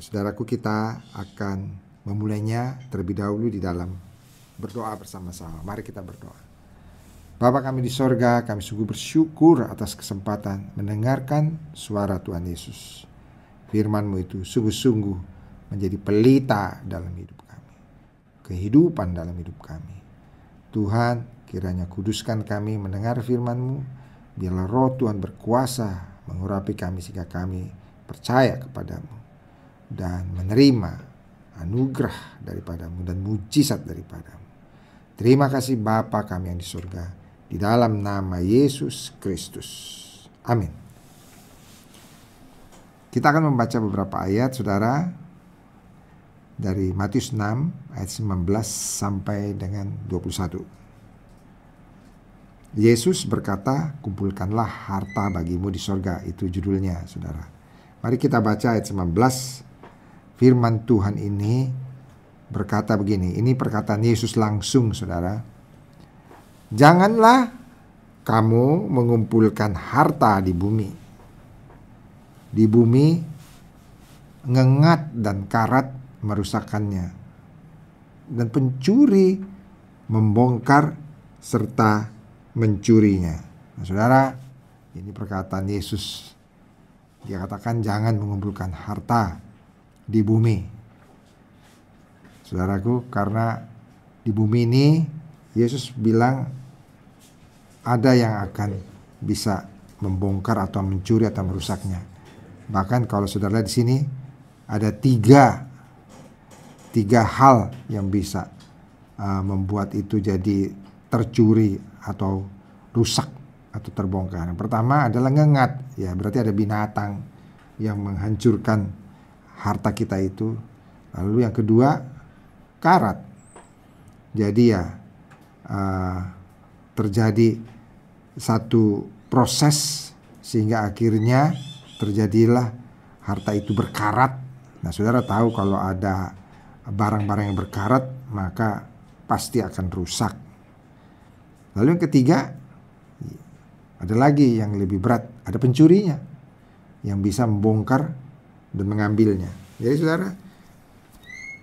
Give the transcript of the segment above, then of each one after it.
Saudaraku kita akan memulainya terlebih dahulu di dalam berdoa bersama-sama. Mari kita berdoa. Bapa kami di sorga, kami sungguh bersyukur atas kesempatan mendengarkan suara Tuhan Yesus. Firman-Mu itu sungguh-sungguh menjadi pelita dalam hidup kami. Kehidupan dalam hidup kami. Tuhan, kiranya kuduskan kami mendengar firman-Mu. Biarlah roh Tuhan berkuasa mengurapi kami sehingga kami percaya kepadamu. Dan menerima anugerah daripadamu dan mujizat daripadamu. Terima kasih Bapa kami yang di surga. Di dalam nama Yesus Kristus. Amin. Kita akan membaca beberapa ayat, saudara, dari Matius 6 ayat 19 sampai dengan 21. Yesus berkata, kumpulkanlah harta bagimu di sorga. Itu judulnya, saudara. Mari kita baca ayat 19. Firman Tuhan ini berkata begini. Ini perkataan Yesus langsung, saudara. Janganlah kamu mengumpulkan harta di bumi. Di bumi ngengat dan karat merusakkannya. Dan pencuri membongkar serta mencurinya. Nah, saudara, ini perkataan Yesus. Dia katakan jangan mengumpulkan harta di bumi. Saudaraku, karena di bumi ini Yesus bilang ada yang akan bisa membongkar atau mencuri atau merusaknya. Bahkan kalau saudara di sini ada tiga tiga hal yang bisa uh, membuat itu jadi tercuri atau rusak atau terbongkar. Yang pertama adalah ngengat, ya berarti ada binatang yang menghancurkan harta kita itu. Lalu yang kedua karat. Jadi ya uh, terjadi satu proses sehingga akhirnya terjadilah harta itu berkarat. Nah, saudara tahu kalau ada barang-barang yang berkarat maka pasti akan rusak. Lalu yang ketiga ada lagi yang lebih berat, ada pencurinya yang bisa membongkar dan mengambilnya. Jadi saudara,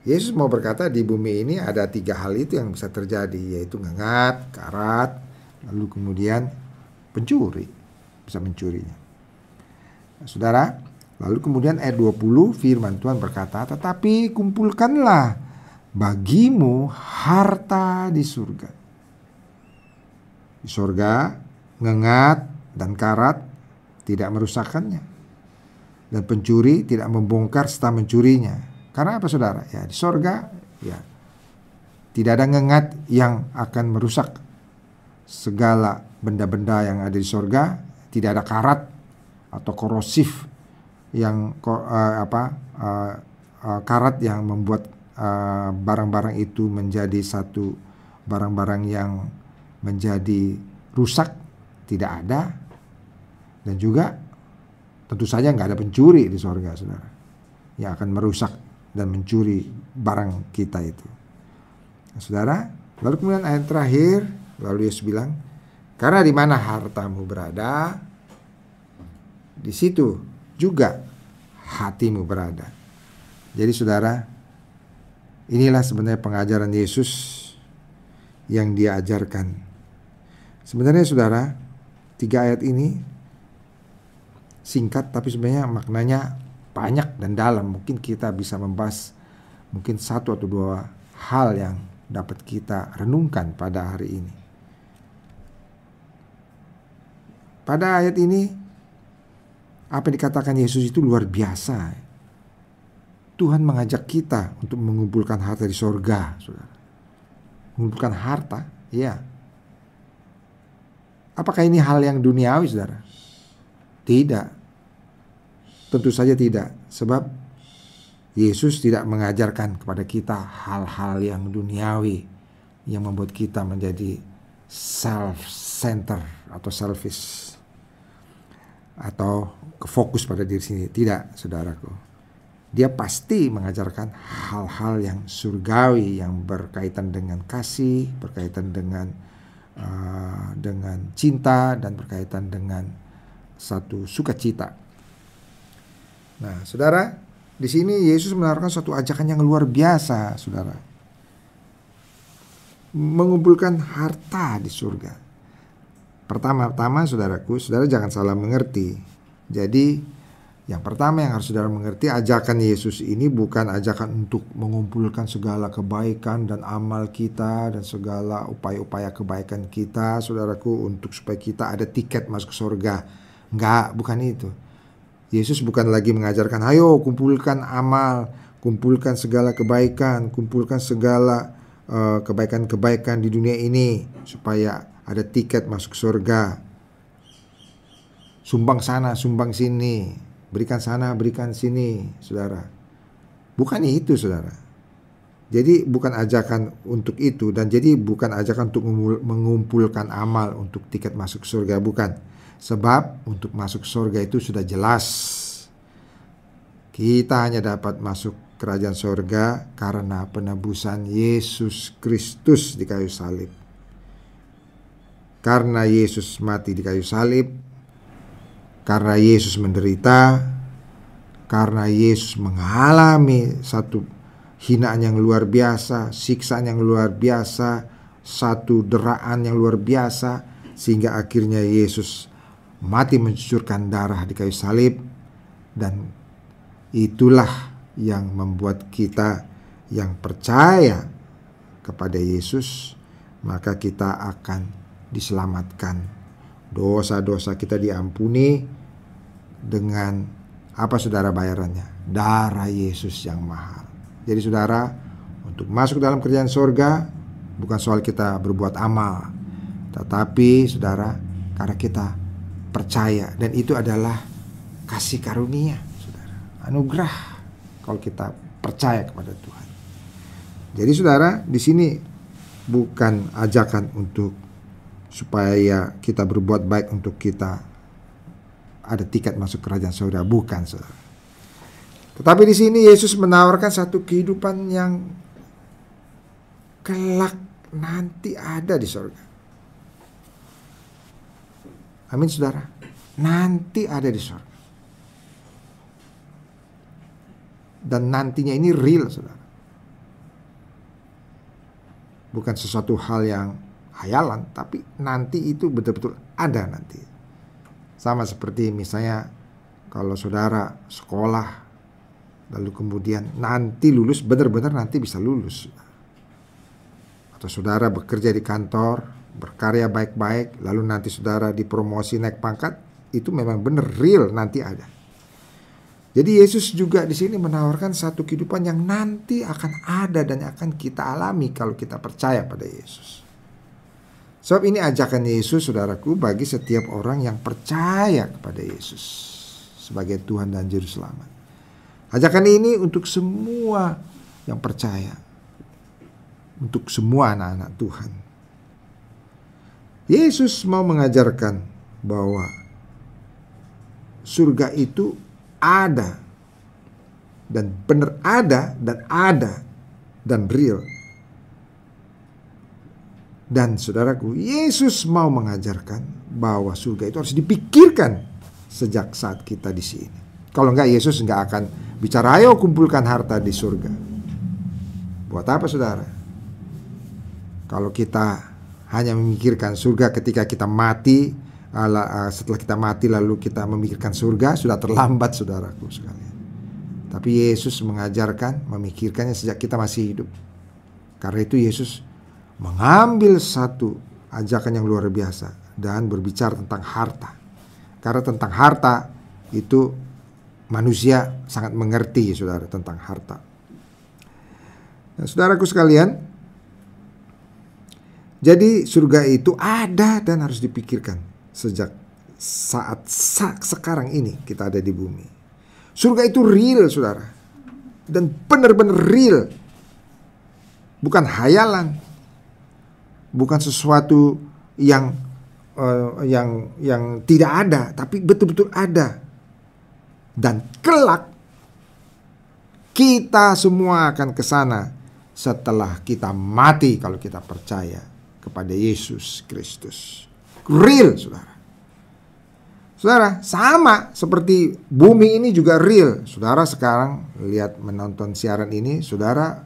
Yesus mau berkata di bumi ini ada tiga hal itu yang bisa terjadi yaitu ngengat, karat, lalu kemudian pencuri bisa mencurinya. Nah, saudara, lalu kemudian ayat 20 firman Tuhan berkata, "Tetapi kumpulkanlah bagimu harta di surga." Di surga ngengat dan karat tidak merusakkannya. Dan pencuri tidak membongkar serta mencurinya. Karena apa saudara? Ya di surga ya tidak ada ngengat yang akan merusak segala benda-benda yang ada di sorga tidak ada karat atau korosif yang uh, apa uh, uh, karat yang membuat barang-barang uh, itu menjadi satu barang-barang yang menjadi rusak tidak ada dan juga tentu saja nggak ada pencuri di sorga saudara yang akan merusak dan mencuri barang kita itu nah, saudara lalu kemudian ayat terakhir lalu Yesus bilang karena di mana hartamu berada, di situ juga hatimu berada. Jadi saudara, inilah sebenarnya pengajaran Yesus yang dia ajarkan. Sebenarnya saudara, tiga ayat ini singkat tapi sebenarnya maknanya banyak dan dalam. Mungkin kita bisa membahas mungkin satu atau dua hal yang dapat kita renungkan pada hari ini. Pada ayat ini apa yang dikatakan Yesus itu luar biasa. Tuhan mengajak kita untuk mengumpulkan harta di sorga, saudara. Mengumpulkan harta, ya. Apakah ini hal yang duniawi, saudara? Tidak. Tentu saja tidak. Sebab Yesus tidak mengajarkan kepada kita hal-hal yang duniawi yang membuat kita menjadi self-center atau selfish atau kefokus pada diri sendiri. Tidak, saudaraku. Dia pasti mengajarkan hal-hal yang surgawi yang berkaitan dengan kasih, berkaitan dengan uh, dengan cinta dan berkaitan dengan satu sukacita. Nah, saudara, di sini Yesus menawarkan suatu ajakan yang luar biasa, saudara. Mengumpulkan harta di surga. Pertama-tama, saudaraku, saudara jangan salah mengerti. Jadi yang pertama yang harus saudara mengerti ajakan Yesus ini bukan ajakan untuk mengumpulkan segala kebaikan dan amal kita dan segala upaya-upaya kebaikan kita saudaraku untuk supaya kita ada tiket masuk surga. Enggak, bukan itu. Yesus bukan lagi mengajarkan ayo kumpulkan amal, kumpulkan segala kebaikan, kumpulkan segala uh, kebaikan-kebaikan di dunia ini supaya ada tiket masuk surga. Sumbang sana, sumbang sini Berikan sana, berikan sini, saudara. Bukan itu, saudara. Jadi bukan ajakan untuk itu dan jadi bukan ajakan untuk mengumpulkan amal untuk tiket masuk surga, bukan. Sebab untuk masuk surga itu sudah jelas. Kita hanya dapat masuk kerajaan surga karena penebusan Yesus Kristus di kayu salib. Karena Yesus mati di kayu salib, karena Yesus menderita, karena Yesus mengalami satu hinaan yang luar biasa, siksaan yang luar biasa, satu deraan yang luar biasa, sehingga akhirnya Yesus mati mencucurkan darah di kayu salib, dan itulah yang membuat kita yang percaya kepada Yesus, maka kita akan diselamatkan. Dosa-dosa kita diampuni, dengan apa saudara bayarannya? Darah Yesus yang mahal. Jadi saudara, untuk masuk dalam kerjaan surga bukan soal kita berbuat amal, tetapi saudara, karena kita percaya dan itu adalah kasih karunia, saudara. Anugerah kalau kita percaya kepada Tuhan. Jadi saudara, di sini bukan ajakan untuk supaya kita berbuat baik untuk kita ada tiket masuk kerajaan surga, bukan saudara. Tetapi di sini Yesus menawarkan satu kehidupan yang kelak nanti ada di surga. Amin saudara. Nanti ada di surga. Dan nantinya ini real saudara. Bukan sesuatu hal yang hayalan, tapi nanti itu betul-betul ada nanti. Sama seperti misalnya kalau saudara sekolah lalu kemudian nanti lulus benar-benar nanti bisa lulus. Atau saudara bekerja di kantor, berkarya baik-baik, lalu nanti saudara dipromosi naik pangkat, itu memang benar real nanti ada. Jadi Yesus juga di sini menawarkan satu kehidupan yang nanti akan ada dan akan kita alami kalau kita percaya pada Yesus. Sebab ini ajakan Yesus saudaraku bagi setiap orang yang percaya kepada Yesus sebagai Tuhan dan Juru Selamat. Ajakan ini untuk semua yang percaya. Untuk semua anak-anak Tuhan. Yesus mau mengajarkan bahwa surga itu ada dan benar ada dan ada dan real dan saudaraku, Yesus mau mengajarkan bahwa surga itu harus dipikirkan sejak saat kita di sini. Kalau enggak Yesus enggak akan bicara ayo kumpulkan harta di surga. Buat apa saudara? Kalau kita hanya memikirkan surga ketika kita mati, eh, setelah kita mati lalu kita memikirkan surga, sudah terlambat saudaraku sekalian. Tapi Yesus mengajarkan memikirkannya sejak kita masih hidup. Karena itu Yesus mengambil satu ajakan yang luar biasa dan berbicara tentang harta. Karena tentang harta itu manusia sangat mengerti saudara tentang harta. Nah, saudaraku sekalian, jadi surga itu ada dan harus dipikirkan sejak saat, sekarang ini kita ada di bumi. Surga itu real, saudara, dan benar-benar real, bukan hayalan, bukan sesuatu yang uh, yang yang tidak ada, tapi betul-betul ada. Dan kelak kita semua akan ke sana setelah kita mati kalau kita percaya kepada Yesus Kristus. Real, Saudara. Saudara, sama seperti bumi ini juga real. Saudara sekarang lihat menonton siaran ini, saudara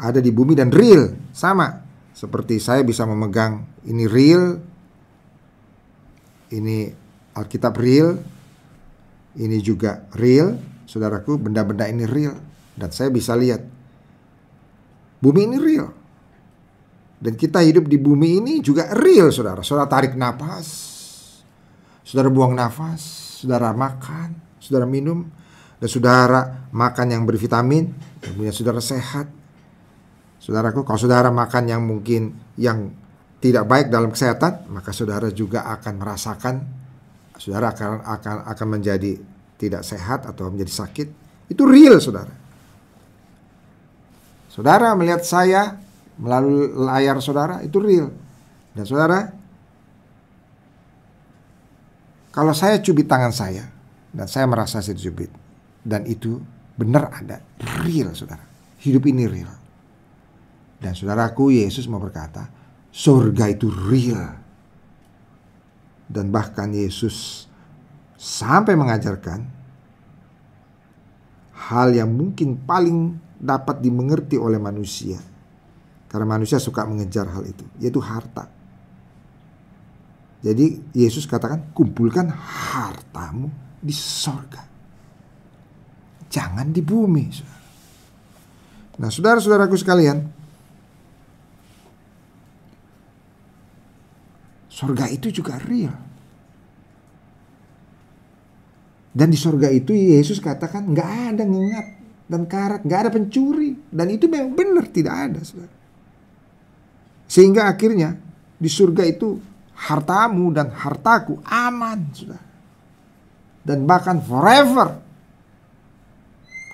ada di bumi dan real, sama. Seperti saya bisa memegang ini real, ini Alkitab real, ini juga real, saudaraku, benda-benda ini real dan saya bisa lihat bumi ini real. Dan kita hidup di bumi ini juga real, saudara. Saudara tarik nafas, Saudara buang nafas, saudara makan, saudara minum, dan saudara makan yang bervitamin, punya saudara sehat. Saudaraku, kalau saudara makan yang mungkin yang tidak baik dalam kesehatan, maka saudara juga akan merasakan saudara akan akan akan menjadi tidak sehat atau menjadi sakit. Itu real, saudara. Saudara melihat saya melalui layar saudara itu real. Dan saudara kalau saya cubit tangan saya dan saya merasa saya cubit dan itu benar ada real saudara. Hidup ini real. Dan saudaraku Yesus mau berkata, surga itu real. Dan bahkan Yesus sampai mengajarkan hal yang mungkin paling dapat dimengerti oleh manusia. Karena manusia suka mengejar hal itu, yaitu harta. Jadi Yesus katakan kumpulkan hartamu di sorga. Jangan di bumi. Nah saudara-saudaraku sekalian. Sorga itu juga real. Dan di sorga itu Yesus katakan nggak ada ngengat dan karat, nggak ada pencuri. Dan itu memang benar tidak ada. Saudara. Sehingga akhirnya di surga itu hartamu dan hartaku aman sudah. Dan bahkan forever.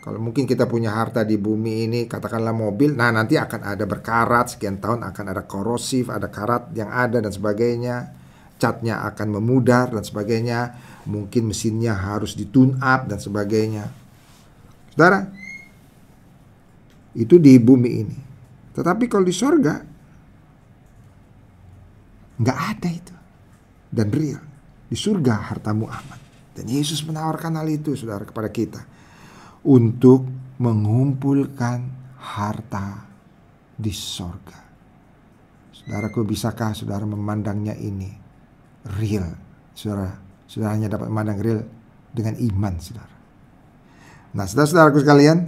Kalau mungkin kita punya harta di bumi ini, katakanlah mobil, nah nanti akan ada berkarat, sekian tahun akan ada korosif, ada karat yang ada dan sebagainya. Catnya akan memudar dan sebagainya. Mungkin mesinnya harus ditune up dan sebagainya. Saudara, itu di bumi ini. Tetapi kalau di sorga, Nggak ada itu. Dan real. Di surga hartamu aman. Dan Yesus menawarkan hal itu saudara kepada kita. Untuk mengumpulkan harta di sorga. Saudaraku bisakah saudara memandangnya ini real? Saudara, saudara hanya dapat memandang real dengan iman saudara. Nah saudara-saudaraku sekalian,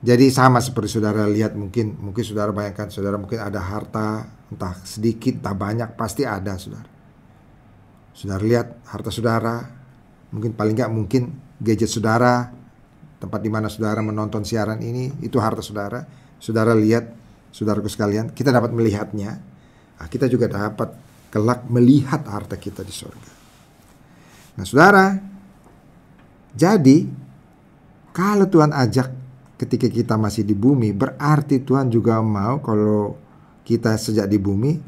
jadi sama seperti saudara lihat mungkin mungkin saudara bayangkan saudara mungkin ada harta entah sedikit entah banyak pasti ada saudara. Saudara lihat harta saudara mungkin paling nggak mungkin gadget saudara tempat di mana saudara menonton siaran ini itu harta saudara. Saudara lihat saudaraku sekalian kita dapat melihatnya. Nah, kita juga dapat kelak melihat harta kita di surga. Nah saudara jadi kalau Tuhan ajak ketika kita masih di bumi, berarti Tuhan juga mau kalau kita sejak di bumi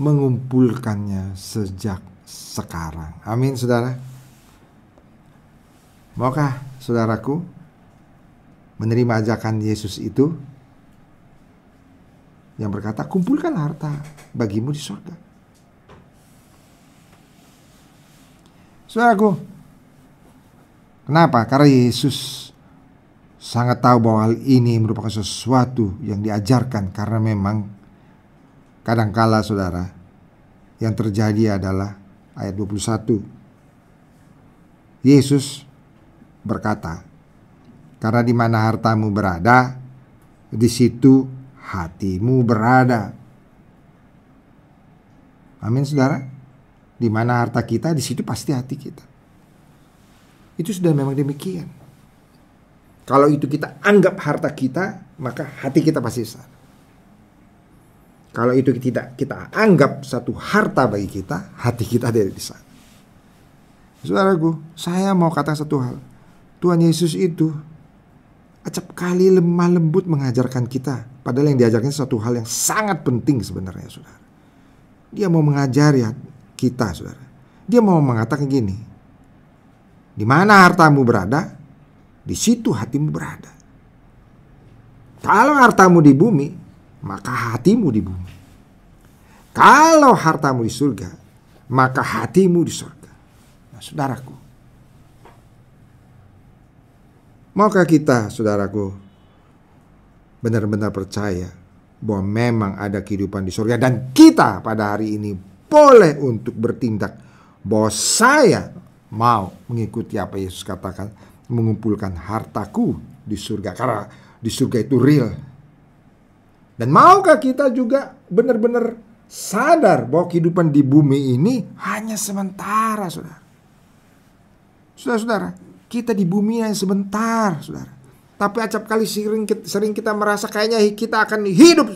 mengumpulkannya sejak sekarang. Amin, saudara. Maukah saudaraku menerima ajakan Yesus itu yang berkata, kumpulkan harta bagimu di surga. Saudaraku, kenapa? Karena Yesus sangat tahu bahwa hal ini merupakan sesuatu yang diajarkan karena memang kadangkala saudara yang terjadi adalah ayat 21 Yesus berkata karena di mana hartamu berada di situ hatimu berada. Amin saudara. Di mana harta kita di situ pasti hati kita. Itu sudah memang demikian kalau itu kita anggap harta kita, maka hati kita pasti sana. Kalau itu tidak kita anggap satu harta bagi kita, hati kita ada di sana. Saudaraku, saya mau kata satu hal. Tuhan Yesus itu acap kali lemah lembut mengajarkan kita. Padahal yang diajarkan satu hal yang sangat penting sebenarnya, saudara. Dia mau mengajari kita, saudara. Dia mau mengatakan gini. Di mana hartamu berada, di situ hatimu berada. Kalau hartamu di bumi, maka hatimu di bumi. Kalau hartamu di surga, maka hatimu di surga. Nah, saudaraku, maukah kita, saudaraku, benar-benar percaya bahwa memang ada kehidupan di surga dan kita pada hari ini boleh untuk bertindak bahwa saya mau mengikuti apa Yesus katakan mengumpulkan hartaku di surga karena di surga itu real. Dan maukah kita juga benar-benar sadar bahwa kehidupan di bumi ini hanya sementara, Saudara. Saudara-saudara, kita di bumi hanya sebentar, Saudara. Tapi acap kali sering, sering kita merasa kayaknya kita akan hidup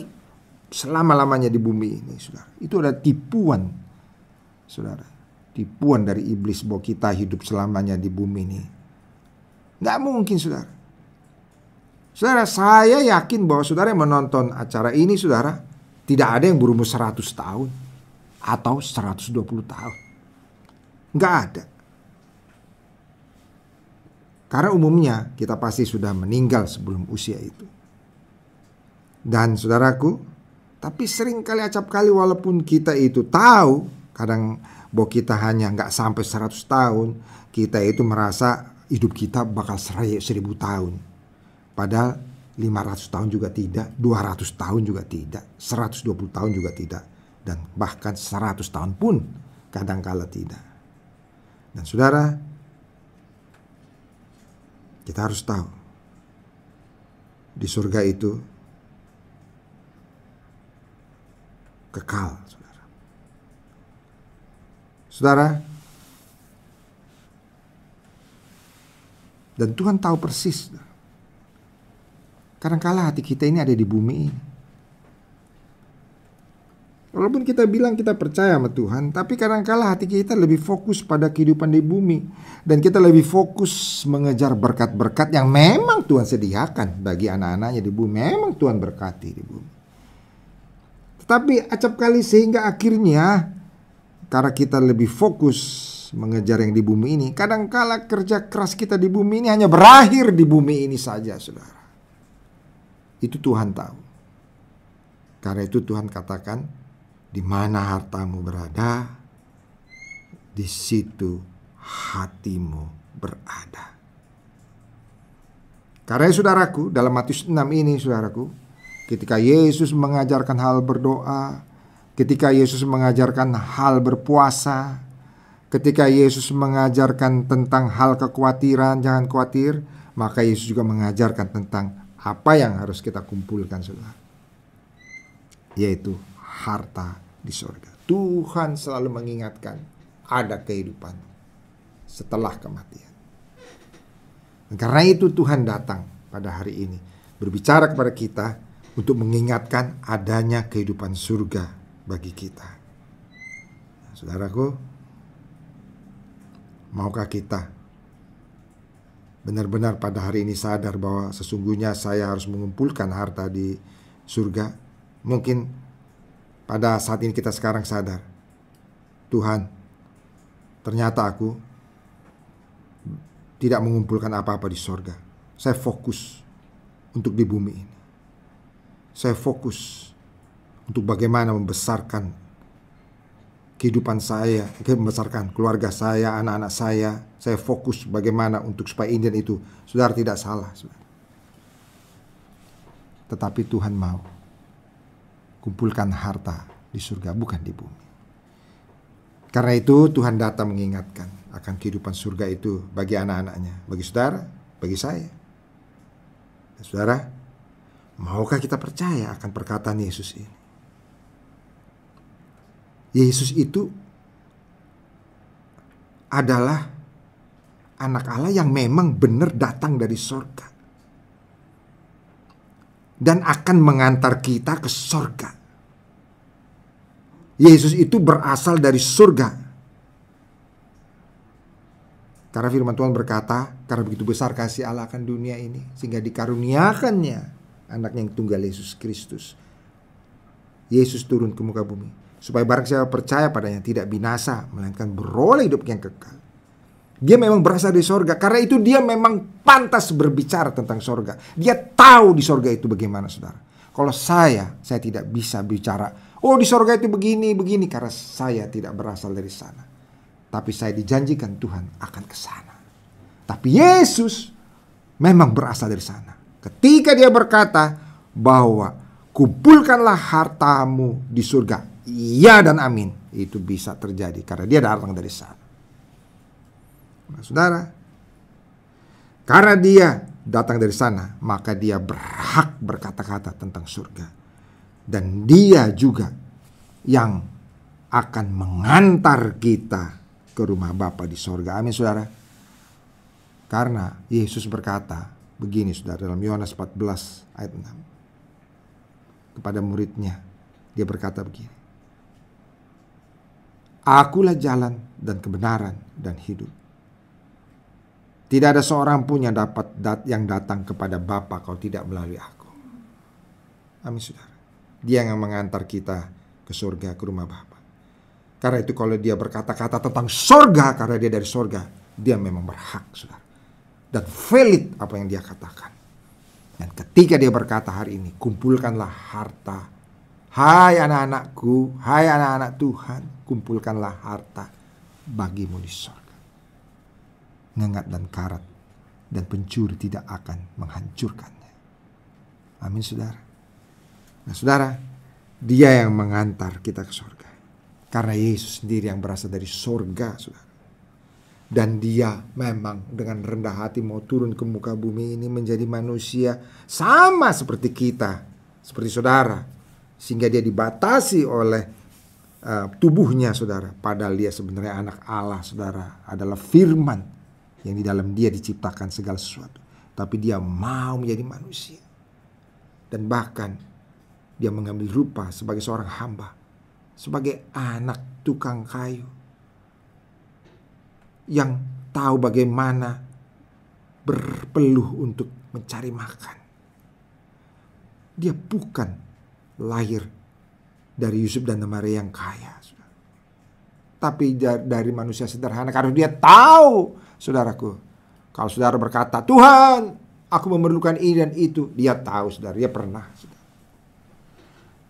selama-lamanya di bumi ini, Saudara. Itu adalah tipuan, Saudara. Tipuan dari iblis bahwa kita hidup selamanya di bumi ini. Nggak mungkin, Saudara. Saudara, saya yakin bahwa saudara yang menonton acara ini, saudara, tidak ada yang berumur 100 tahun atau 120 tahun. Nggak ada. Karena umumnya kita pasti sudah meninggal sebelum usia itu. Dan saudaraku, tapi sering kali acap kali walaupun kita itu tahu, kadang bahwa kita hanya nggak sampai 100 tahun, kita itu merasa hidup kita bakal seribu tahun Padahal 500 tahun juga tidak, 200 tahun juga tidak, 120 tahun juga tidak, dan bahkan 100 tahun pun kadangkala tidak. Dan saudara, kita harus tahu di surga itu kekal, saudara. Saudara, dan Tuhan tahu persis Kadangkala hati kita ini ada di bumi ini. Walaupun kita bilang kita percaya sama Tuhan, tapi kadangkala hati kita lebih fokus pada kehidupan di bumi dan kita lebih fokus mengejar berkat-berkat yang memang Tuhan sediakan bagi anak-anaknya di bumi. Memang Tuhan berkati di bumi. Tetapi acap kali sehingga akhirnya karena kita lebih fokus mengejar yang di bumi ini, kadangkala kerja keras kita di bumi ini hanya berakhir di bumi ini saja, Saudara. Itu Tuhan tahu. Karena itu Tuhan katakan, di mana hartamu berada, di situ hatimu berada. Karena saudaraku, dalam Matius 6 ini saudaraku, ketika Yesus mengajarkan hal berdoa, ketika Yesus mengajarkan hal berpuasa, ketika Yesus mengajarkan tentang hal kekhawatiran, jangan khawatir, maka Yesus juga mengajarkan tentang apa yang harus kita kumpulkan saudara? Yaitu harta di sorga. Tuhan selalu mengingatkan ada kehidupan setelah kematian. Dan karena itu Tuhan datang pada hari ini berbicara kepada kita untuk mengingatkan adanya kehidupan surga bagi kita. Saudaraku, maukah kita benar-benar pada hari ini sadar bahwa sesungguhnya saya harus mengumpulkan harta di surga, mungkin pada saat ini kita sekarang sadar, Tuhan, ternyata aku tidak mengumpulkan apa-apa di surga. Saya fokus untuk di bumi ini. Saya fokus untuk bagaimana membesarkan kehidupan saya, membesarkan keluarga saya, anak-anak saya. Saya fokus bagaimana untuk supaya Indian itu, saudara tidak salah. Tetapi Tuhan mau kumpulkan harta di surga, bukan di bumi. Karena itu Tuhan datang mengingatkan akan kehidupan surga itu bagi anak-anaknya, bagi saudara, bagi saya. Saudara, maukah kita percaya akan perkataan Yesus ini? Yesus itu adalah anak Allah yang memang benar datang dari sorga. Dan akan mengantar kita ke sorga. Yesus itu berasal dari surga. Karena firman Tuhan berkata, karena begitu besar kasih Allah akan dunia ini, sehingga dikaruniakannya anaknya yang tunggal Yesus Kristus. Yesus turun ke muka bumi supaya barang siapa percaya padanya tidak binasa melainkan beroleh hidup yang kekal. Dia memang berasal dari sorga karena itu dia memang pantas berbicara tentang sorga. Dia tahu di sorga itu bagaimana saudara. Kalau saya, saya tidak bisa bicara. Oh di sorga itu begini, begini karena saya tidak berasal dari sana. Tapi saya dijanjikan Tuhan akan ke sana. Tapi Yesus memang berasal dari sana. Ketika dia berkata bahwa kumpulkanlah hartamu di surga. Iya dan amin. Itu bisa terjadi karena dia datang dari sana. Nah, saudara, karena dia datang dari sana, maka dia berhak berkata-kata tentang surga. Dan dia juga yang akan mengantar kita ke rumah Bapa di sorga. Amin saudara. Karena Yesus berkata begini saudara dalam Yohanes 14 ayat 6. Kepada muridnya dia berkata begini. Akulah jalan dan kebenaran dan hidup. Tidak ada seorang pun yang dapat dat yang datang kepada Bapa kalau tidak melalui aku. Amin saudara. Dia yang mengantar kita ke surga, ke rumah Bapa. Karena itu kalau dia berkata-kata tentang sorga karena dia dari sorga, dia memang berhak, saudara. Dan valid apa yang dia katakan. Dan ketika dia berkata hari ini, kumpulkanlah harta. Hai anak-anakku, hai anak-anak Tuhan, kumpulkanlah harta bagimu di sorga. Ngengat dan karat dan pencuri tidak akan menghancurkannya. Amin saudara. Nah saudara, dia yang mengantar kita ke sorga. Karena Yesus sendiri yang berasal dari sorga, saudara. Dan dia memang dengan rendah hati mau turun ke muka bumi ini menjadi manusia sama seperti kita, seperti saudara. Sehingga dia dibatasi oleh uh, tubuhnya, saudara. Padahal dia sebenarnya anak Allah, saudara. Adalah firman yang di dalam dia diciptakan segala sesuatu. Tapi dia mau menjadi manusia. Dan bahkan dia mengambil rupa sebagai seorang hamba sebagai anak tukang kayu yang tahu bagaimana berpeluh untuk mencari makan. Dia bukan lahir dari Yusuf dan Maria yang kaya. Tapi dari manusia sederhana karena dia tahu, saudaraku. Kalau saudara berkata, Tuhan, aku memerlukan ini dan itu. Dia tahu, saudara. Dia pernah. Saudara.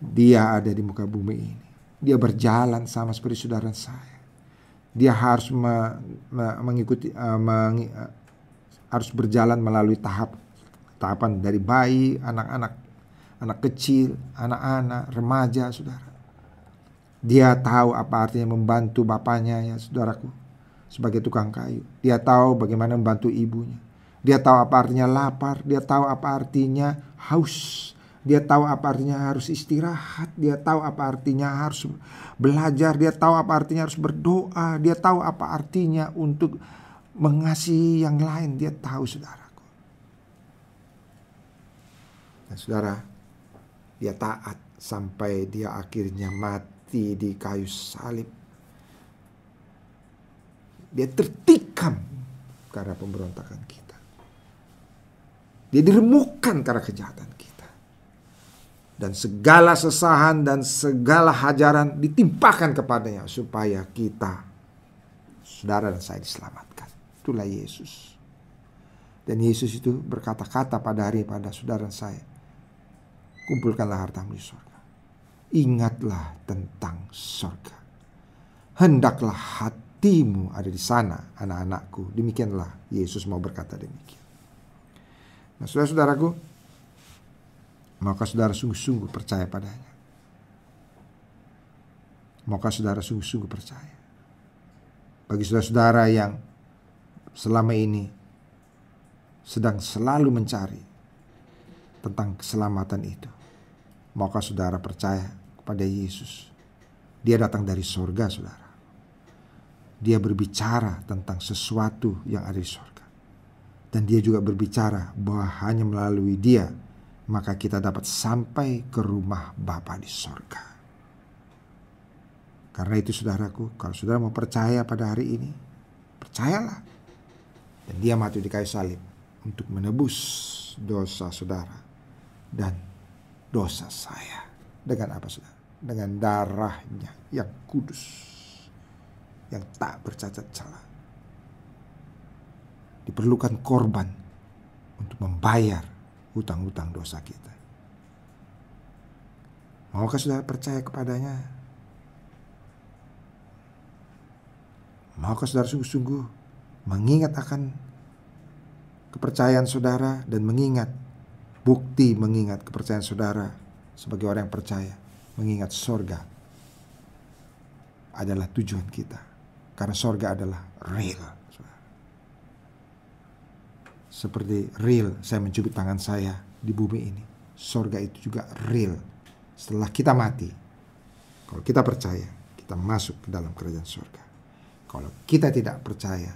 Dia ada di muka bumi ini. Dia berjalan sama seperti saudara saya. Dia harus me, me, mengikuti uh, meng, uh, harus berjalan melalui tahap tahapan dari bayi, anak-anak, anak kecil, anak-anak, remaja, saudara. Dia tahu apa artinya membantu bapaknya ya saudaraku sebagai tukang kayu. Dia tahu bagaimana membantu ibunya. Dia tahu apa artinya lapar, dia tahu apa artinya haus. Dia tahu apa artinya harus istirahat, dia tahu apa artinya harus belajar, dia tahu apa artinya harus berdoa, dia tahu apa artinya untuk mengasihi yang lain, dia tahu saudaraku. Saudara, dia taat sampai dia akhirnya mati di kayu salib. Dia tertikam karena pemberontakan kita. Dia diremukkan karena kejahatan kita dan segala sesahan dan segala hajaran ditimpakan kepadanya supaya kita saudara dan saya diselamatkan. Itulah Yesus. Dan Yesus itu berkata-kata pada hari pada saudara dan saya. Kumpulkanlah hartamu di surga. Ingatlah tentang surga. Hendaklah hatimu ada di sana anak-anakku. Demikianlah Yesus mau berkata demikian. Nah saudara-saudaraku maka saudara sungguh-sungguh percaya padanya. Maka saudara sungguh-sungguh percaya. Bagi saudara-saudara yang selama ini sedang selalu mencari tentang keselamatan itu. Maka saudara percaya kepada Yesus. Dia datang dari sorga saudara. Dia berbicara tentang sesuatu yang ada di sorga. Dan dia juga berbicara bahwa hanya melalui dia maka kita dapat sampai ke rumah Bapa di sorga. Karena itu saudaraku, kalau saudara mau percaya pada hari ini, percayalah. Dan dia mati di kayu salib untuk menebus dosa saudara dan dosa saya. Dengan apa saudara? Dengan darahnya yang kudus, yang tak bercacat celah. Diperlukan korban untuk membayar hutang-hutang dosa kita. Maukah saudara percaya kepadanya? Maukah saudara sungguh-sungguh mengingat akan kepercayaan saudara dan mengingat bukti mengingat kepercayaan saudara sebagai orang yang percaya, mengingat sorga adalah tujuan kita. Karena sorga adalah real. Seperti real saya mencubit tangan saya di bumi ini. Sorga itu juga real. Setelah kita mati, kalau kita percaya, kita masuk ke dalam kerajaan sorga. Kalau kita tidak percaya,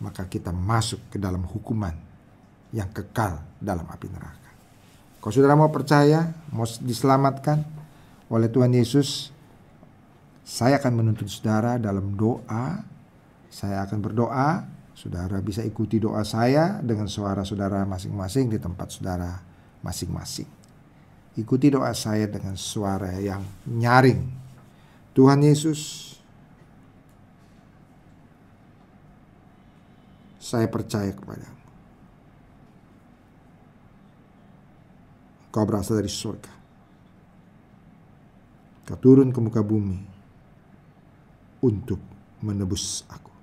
maka kita masuk ke dalam hukuman yang kekal dalam api neraka. Kalau saudara mau percaya, mau diselamatkan oleh Tuhan Yesus, saya akan menuntut saudara dalam doa. Saya akan berdoa, saudara bisa ikuti doa saya dengan suara saudara masing-masing di tempat saudara masing-masing. Ikuti doa saya dengan suara yang nyaring. Tuhan Yesus, saya percaya kepadamu. Kau berasal dari surga. Kau turun ke muka bumi untuk menebus aku.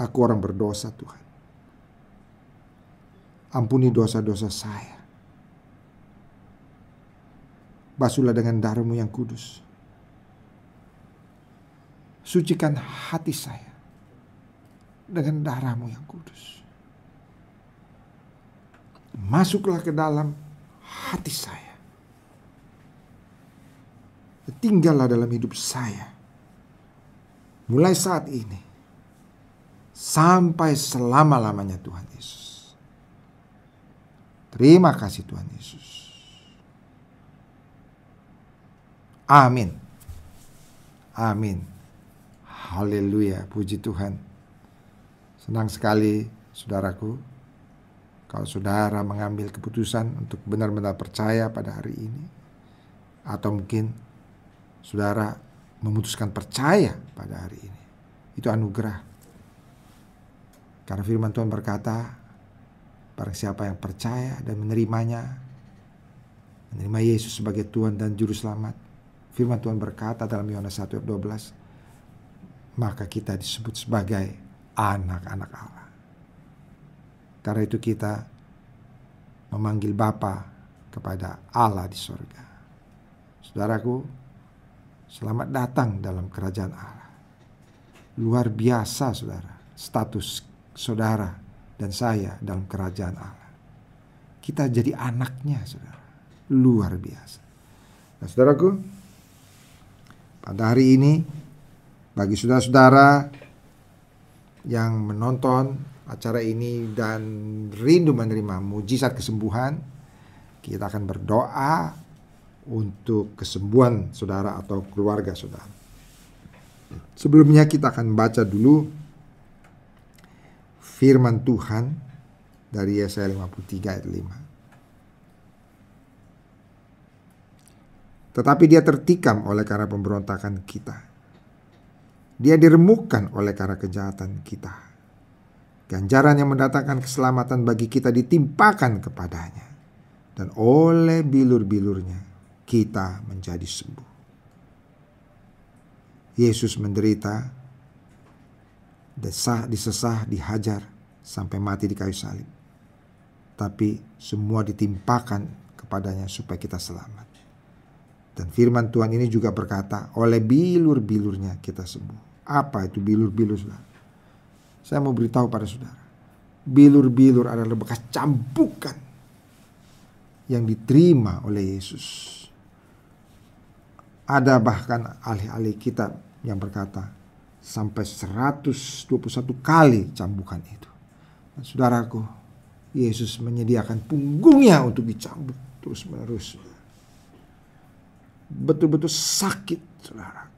Aku orang berdosa Tuhan. Ampuni dosa-dosa saya. Basuhlah dengan darahmu yang kudus. Sucikan hati saya dengan darahmu yang kudus. Masuklah ke dalam hati saya. Tinggallah dalam hidup saya. Mulai saat ini. Sampai selama-lamanya Tuhan Yesus. Terima kasih Tuhan Yesus. Amin. Amin. Haleluya. Puji Tuhan. Senang sekali, saudaraku, kalau saudara mengambil keputusan untuk benar-benar percaya pada hari ini, atau mungkin saudara memutuskan percaya pada hari ini, itu anugerah. Karena firman Tuhan berkata, barang siapa yang percaya dan menerimanya, menerima Yesus sebagai Tuhan dan Juru Selamat, firman Tuhan berkata dalam Yohanes 1 ayat 12, maka kita disebut sebagai anak-anak Allah. Karena itu kita memanggil Bapa kepada Allah di sorga. Saudaraku, selamat datang dalam kerajaan Allah. Luar biasa saudara, status saudara dan saya dalam kerajaan Allah. Kita jadi anaknya saudara, luar biasa. Nah saudaraku, pada hari ini bagi saudara-saudara yang menonton acara ini dan rindu menerima mujizat kesembuhan, kita akan berdoa untuk kesembuhan saudara atau keluarga saudara. Sebelumnya kita akan baca dulu firman Tuhan dari Yesaya 53 ayat 5. Tetapi dia tertikam oleh karena pemberontakan kita dia diremukkan oleh karena kejahatan kita. Ganjaran yang mendatangkan keselamatan bagi kita ditimpakan kepadanya. Dan oleh bilur-bilurnya kita menjadi sembuh. Yesus menderita, desah, disesah, dihajar, sampai mati di kayu salib. Tapi semua ditimpakan kepadanya supaya kita selamat. Dan firman Tuhan ini juga berkata, oleh bilur-bilurnya kita sembuh. Apa itu bilur-bilur? Saya mau beritahu pada saudara. Bilur-bilur adalah bekas cambukan yang diterima oleh Yesus. Ada bahkan ahli-ahli kitab yang berkata sampai 121 kali cambukan itu. Dan saudaraku, Yesus menyediakan punggungnya untuk dicambuk terus menerus. Betul-betul sakit, saudara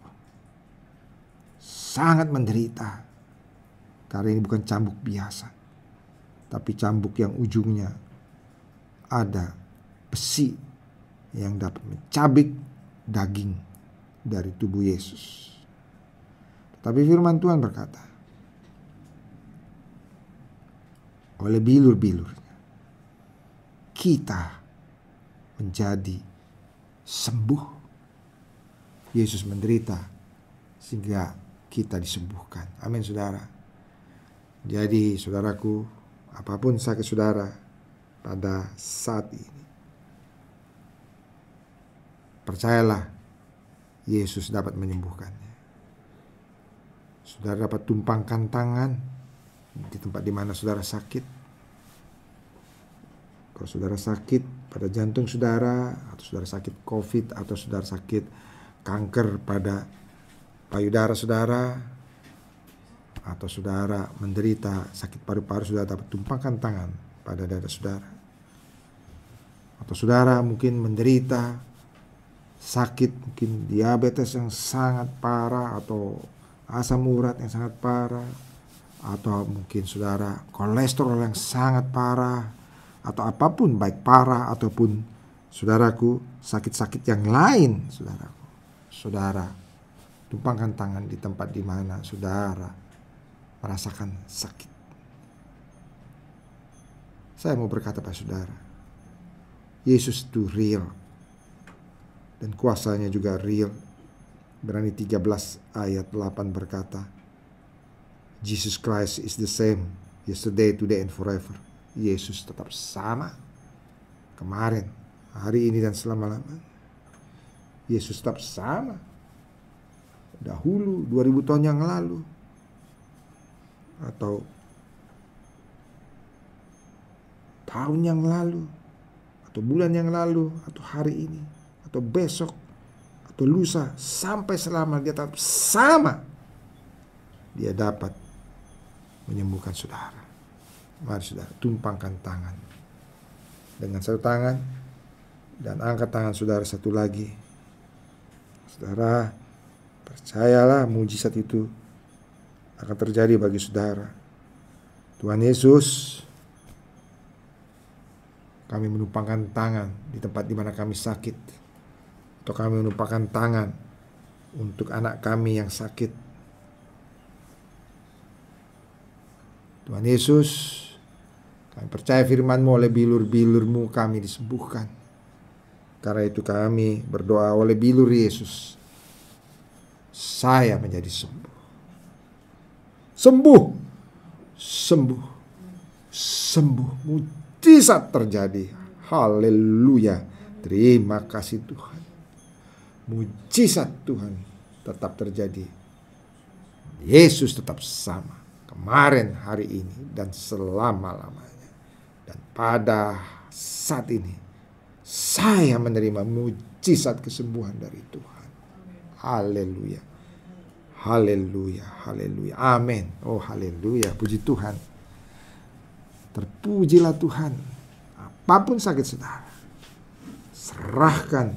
sangat menderita. Karena ini bukan cambuk biasa. Tapi cambuk yang ujungnya ada besi yang dapat mencabik daging dari tubuh Yesus. Tapi firman Tuhan berkata, oleh bilur-bilurnya, kita menjadi sembuh. Yesus menderita sehingga kita disembuhkan. Amin saudara. Jadi saudaraku, apa pun sakit saudara pada saat ini, percayalah Yesus dapat menyembuhkannya. Saudara dapat tumpangkan tangan di tempat di mana saudara sakit. Kalau saudara sakit pada jantung saudara, atau saudara sakit COVID, atau saudara sakit kanker pada payudara saudara, atau saudara menderita sakit paru-paru saudara dapat tumpangkan tangan pada dada saudara. Atau saudara mungkin menderita sakit mungkin diabetes yang sangat parah atau asam urat yang sangat parah atau mungkin saudara kolesterol yang sangat parah atau apa pun baik parah ataupun saudaraku sakit-sakit yang lain saudaraku saudara tumpangkan tangan di tempat di mana saudara merasakan sakit. Saya mau berkata pada saudara, Yesus itu real. Dan kuasanya juga real. Berani 13 ayat 8 berkata, Jesus Christ is the same yesterday, today, and forever. Yesus tetap sama. Kemarin, hari ini, dan selama-lamanya. Yesus tetap sama. Dahulu, 2000 tahun yang lalu atau tahun yang lalu atau bulan yang lalu atau hari ini atau besok atau lusa sampai selama dia tetap sama dia dapat menyembuhkan saudara. Mari saudara tumpangkan tangan dengan satu tangan dan angkat tangan saudara satu lagi. Saudara percayalah mujizat itu akan terjadi bagi saudara. Tuhan Yesus, kami menumpangkan tangan di tempat di mana kami sakit, atau kami menumpangkan tangan untuk anak kami yang sakit. Tuhan Yesus, kami percaya firman-Mu oleh bilur-bilur-Mu kami disembuhkan. Karena itu kami berdoa oleh bilur Yesus. Saya menjadi sembuh sembuh, sembuh, sembuh. Mujizat terjadi. Haleluya. Terima kasih Tuhan. Mujizat Tuhan tetap terjadi. Yesus tetap sama. Kemarin, hari ini, dan selama-lamanya. Dan pada saat ini, saya menerima mujizat kesembuhan dari Tuhan. Haleluya. Haleluya, haleluya. Amin. Oh, haleluya. Puji Tuhan. Terpujilah Tuhan. Apa pun sakit saudara, serahkan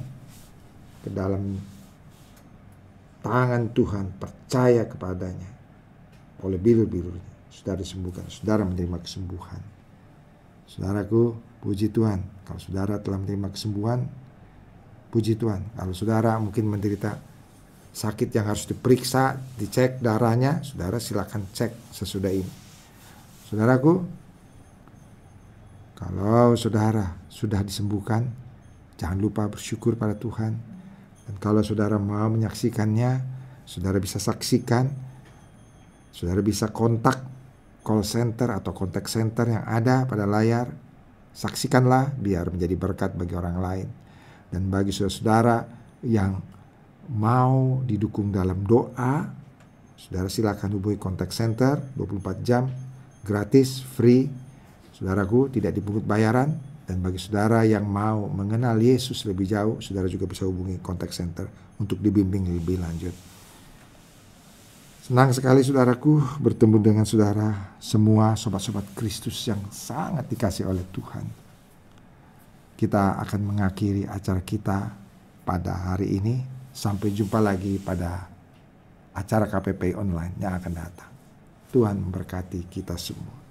ke dalam tangan Tuhan, percaya kepadanya. Oleh bilur-bilurnya, saudara disembuhkan, saudara menerima kesembuhan. Saudaraku, puji Tuhan. Kalau saudara telah menerima kesembuhan, puji Tuhan. Kalau saudara mungkin menderita sakit yang harus diperiksa, dicek darahnya, saudara silakan cek sesudah ini. Saudaraku, kalau saudara sudah disembuhkan, jangan lupa bersyukur pada Tuhan. Dan kalau saudara mau menyaksikannya, saudara bisa saksikan, saudara bisa kontak call center atau contact center yang ada pada layar. Saksikanlah biar menjadi berkat bagi orang lain. Dan bagi saudara-saudara yang mau didukung dalam doa, saudara silakan hubungi kontak center 24 jam, gratis, free. Saudaraku tidak dipungut bayaran dan bagi saudara yang mau mengenal Yesus lebih jauh, saudara juga bisa hubungi kontak center untuk dibimbing lebih lanjut. Senang sekali saudaraku bertemu dengan saudara semua sobat-sobat Kristus yang sangat dikasih oleh Tuhan. Kita akan mengakhiri acara kita pada hari ini Sampai jumpa lagi pada acara KPP online yang akan datang. Tuhan memberkati kita semua.